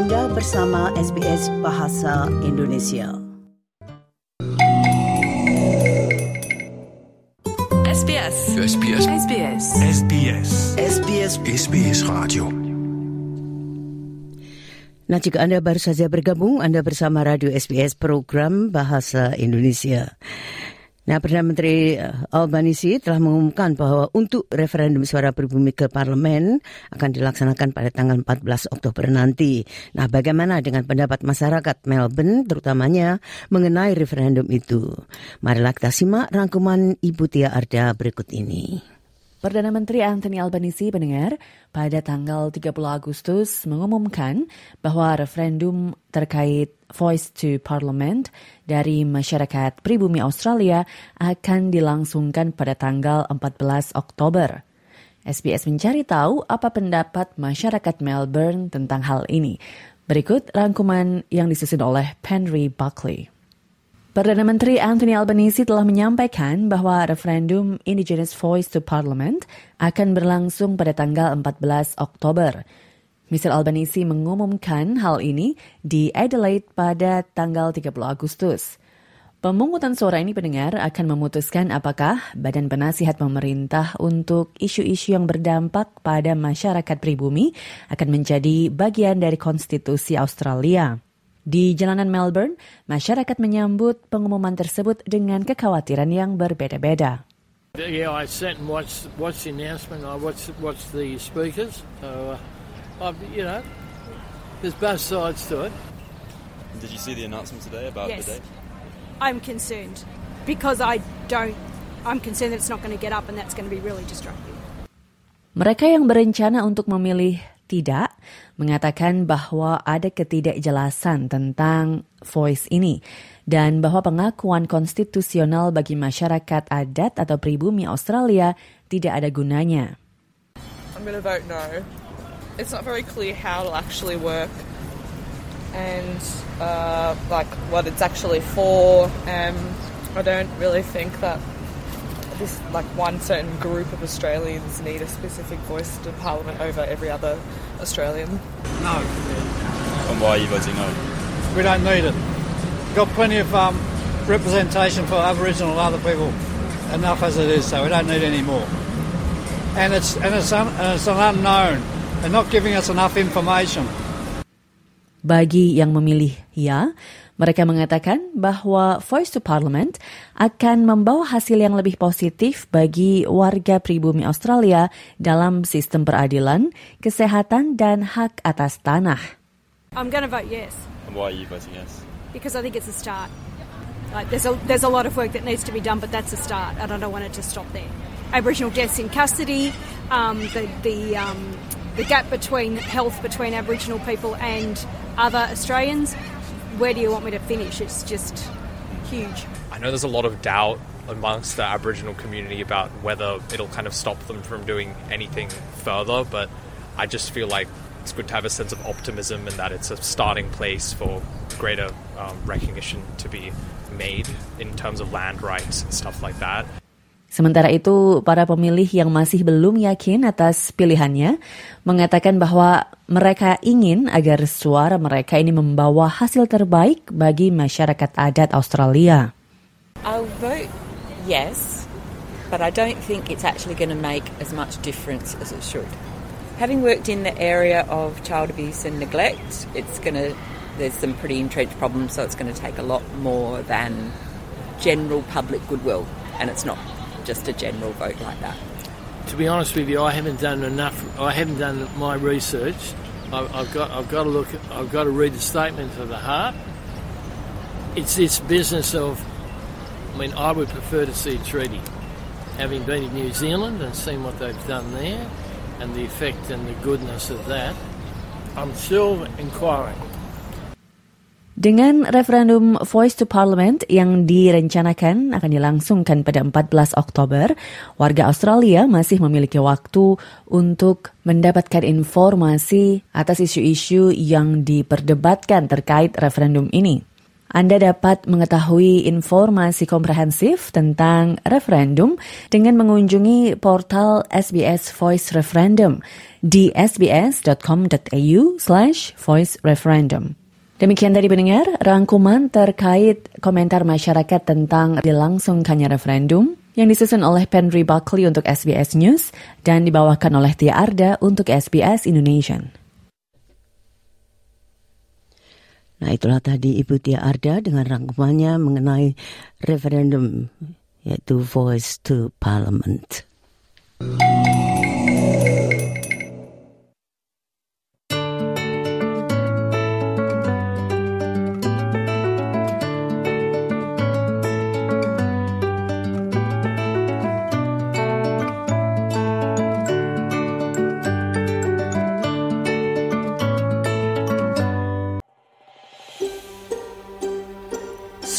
Anda bersama SBS Bahasa Indonesia. SBS. SBS. SBS. SBS. SBS SBS Radio. Nah, jika Anda baru saja bergabung, Anda bersama Radio SBS program Bahasa Indonesia. Nah, Perdana Menteri eh, Albanisi telah mengumumkan bahwa untuk referendum suara pribumi ke parlemen akan dilaksanakan pada tanggal 14 Oktober nanti. Nah, bagaimana dengan pendapat masyarakat Melbourne terutamanya mengenai referendum itu? Marilah kita simak rangkuman Ibu Tia Arda berikut ini. Perdana Menteri Anthony Albanese mendengar pada tanggal 30 Agustus mengumumkan bahwa referendum terkait Voice to Parliament dari masyarakat pribumi Australia akan dilangsungkan pada tanggal 14 Oktober. SBS mencari tahu apa pendapat masyarakat Melbourne tentang hal ini. Berikut rangkuman yang disusun oleh Henry Buckley. Perdana Menteri Anthony Albanese telah menyampaikan bahwa referendum Indigenous Voice to Parliament akan berlangsung pada tanggal 14 Oktober. Mr. Albanese mengumumkan hal ini di Adelaide pada tanggal 30 Agustus. Pemungutan suara ini pendengar akan memutuskan apakah Badan Penasihat Pemerintah untuk isu-isu yang berdampak pada masyarakat pribumi akan menjadi bagian dari konstitusi Australia. Di jalanan Melbourne, masyarakat menyambut pengumuman tersebut dengan kekhawatiran yang berbeda-beda. Yeah, I sat and watched, watched the announcement. I watched, watched the speakers. So, uh, I've, you know, there's both sides to it. Did you see the announcement today about Yes. the date? I'm concerned because I don't. I'm concerned that it's not going to get up, and that's going to be really destructive. Mereka yang berencana untuk memilih tidak mengatakan bahwa ada ketidakjelasan tentang voice ini dan bahwa pengakuan konstitusional bagi masyarakat adat atau pribumi Australia tidak ada gunanya. I'm to vote no. It's not very clear how it'll actually work and uh, like what it's actually for. Um, I don't really think that this like one certain group of Australians need a specific voice to Parliament over every other Australian. No, And why are you voting no? we don't need it. We've got plenty of um, representation for Aboriginal and other people, enough as it is, so we don't need any more. And it's and it's, un, and it's an unknown. They're not giving us enough information. Bagi yang memilih ya, mereka mengatakan bahwa Voice to Parliament akan membawa hasil yang lebih positif bagi warga pribumi Australia dalam sistem peradilan, kesehatan, dan hak atas tanah. I'm going to vote yes And why are you voting yes? because I think it's a start. Like there's a there's a lot of work that needs to be done, but that's a start, and I don't want it to stop there. Aboriginal deaths in custody, um, the the um, the gap between health between Aboriginal people and other Australians. Where do you want me to finish? It's just huge. I know there's a lot of doubt amongst the Aboriginal community about whether it'll kind of stop them from doing anything further, but I just feel like it's good to have a sense of optimism and that it's a starting place for greater um, recognition to be made in terms of land rights and stuff like that. Sementara itu, para pemilih yang masih belum yakin atas pilihannya mengatakan bahwa mereka ingin agar suara mereka ini membawa hasil terbaik bagi masyarakat adat Australia. I'll vote yes, but I don't think it's actually going to make as much difference as it should. Having worked in the area of child abuse and neglect, it's going to there's some pretty entrenched problems, so it's going to take a lot more than general public goodwill, and it's not just a general vote like that. To be honest with you, I haven't done enough. I haven't done my research. I, I've got. I've got to look. I've got to read the statement of the heart. It's this business of. I mean, I would prefer to see a treaty. Having been in New Zealand and seen what they've done there, and the effect and the goodness of that, I'm still inquiring. Dengan referendum Voice to Parliament yang direncanakan akan dilangsungkan pada 14 Oktober, warga Australia masih memiliki waktu untuk mendapatkan informasi atas isu-isu yang diperdebatkan terkait referendum ini. Anda dapat mengetahui informasi komprehensif tentang referendum dengan mengunjungi portal SBS Voice Referendum di sbs.com.au slash voice referendum. Demikian tadi pendengar, rangkuman terkait komentar masyarakat tentang dilangsungkannya referendum yang disusun oleh Henry Buckley untuk SBS News dan dibawakan oleh Tia Arda untuk SBS Indonesian. Nah itulah tadi Ibu Tia Arda dengan rangkumannya mengenai referendum yaitu Voice to Parliament.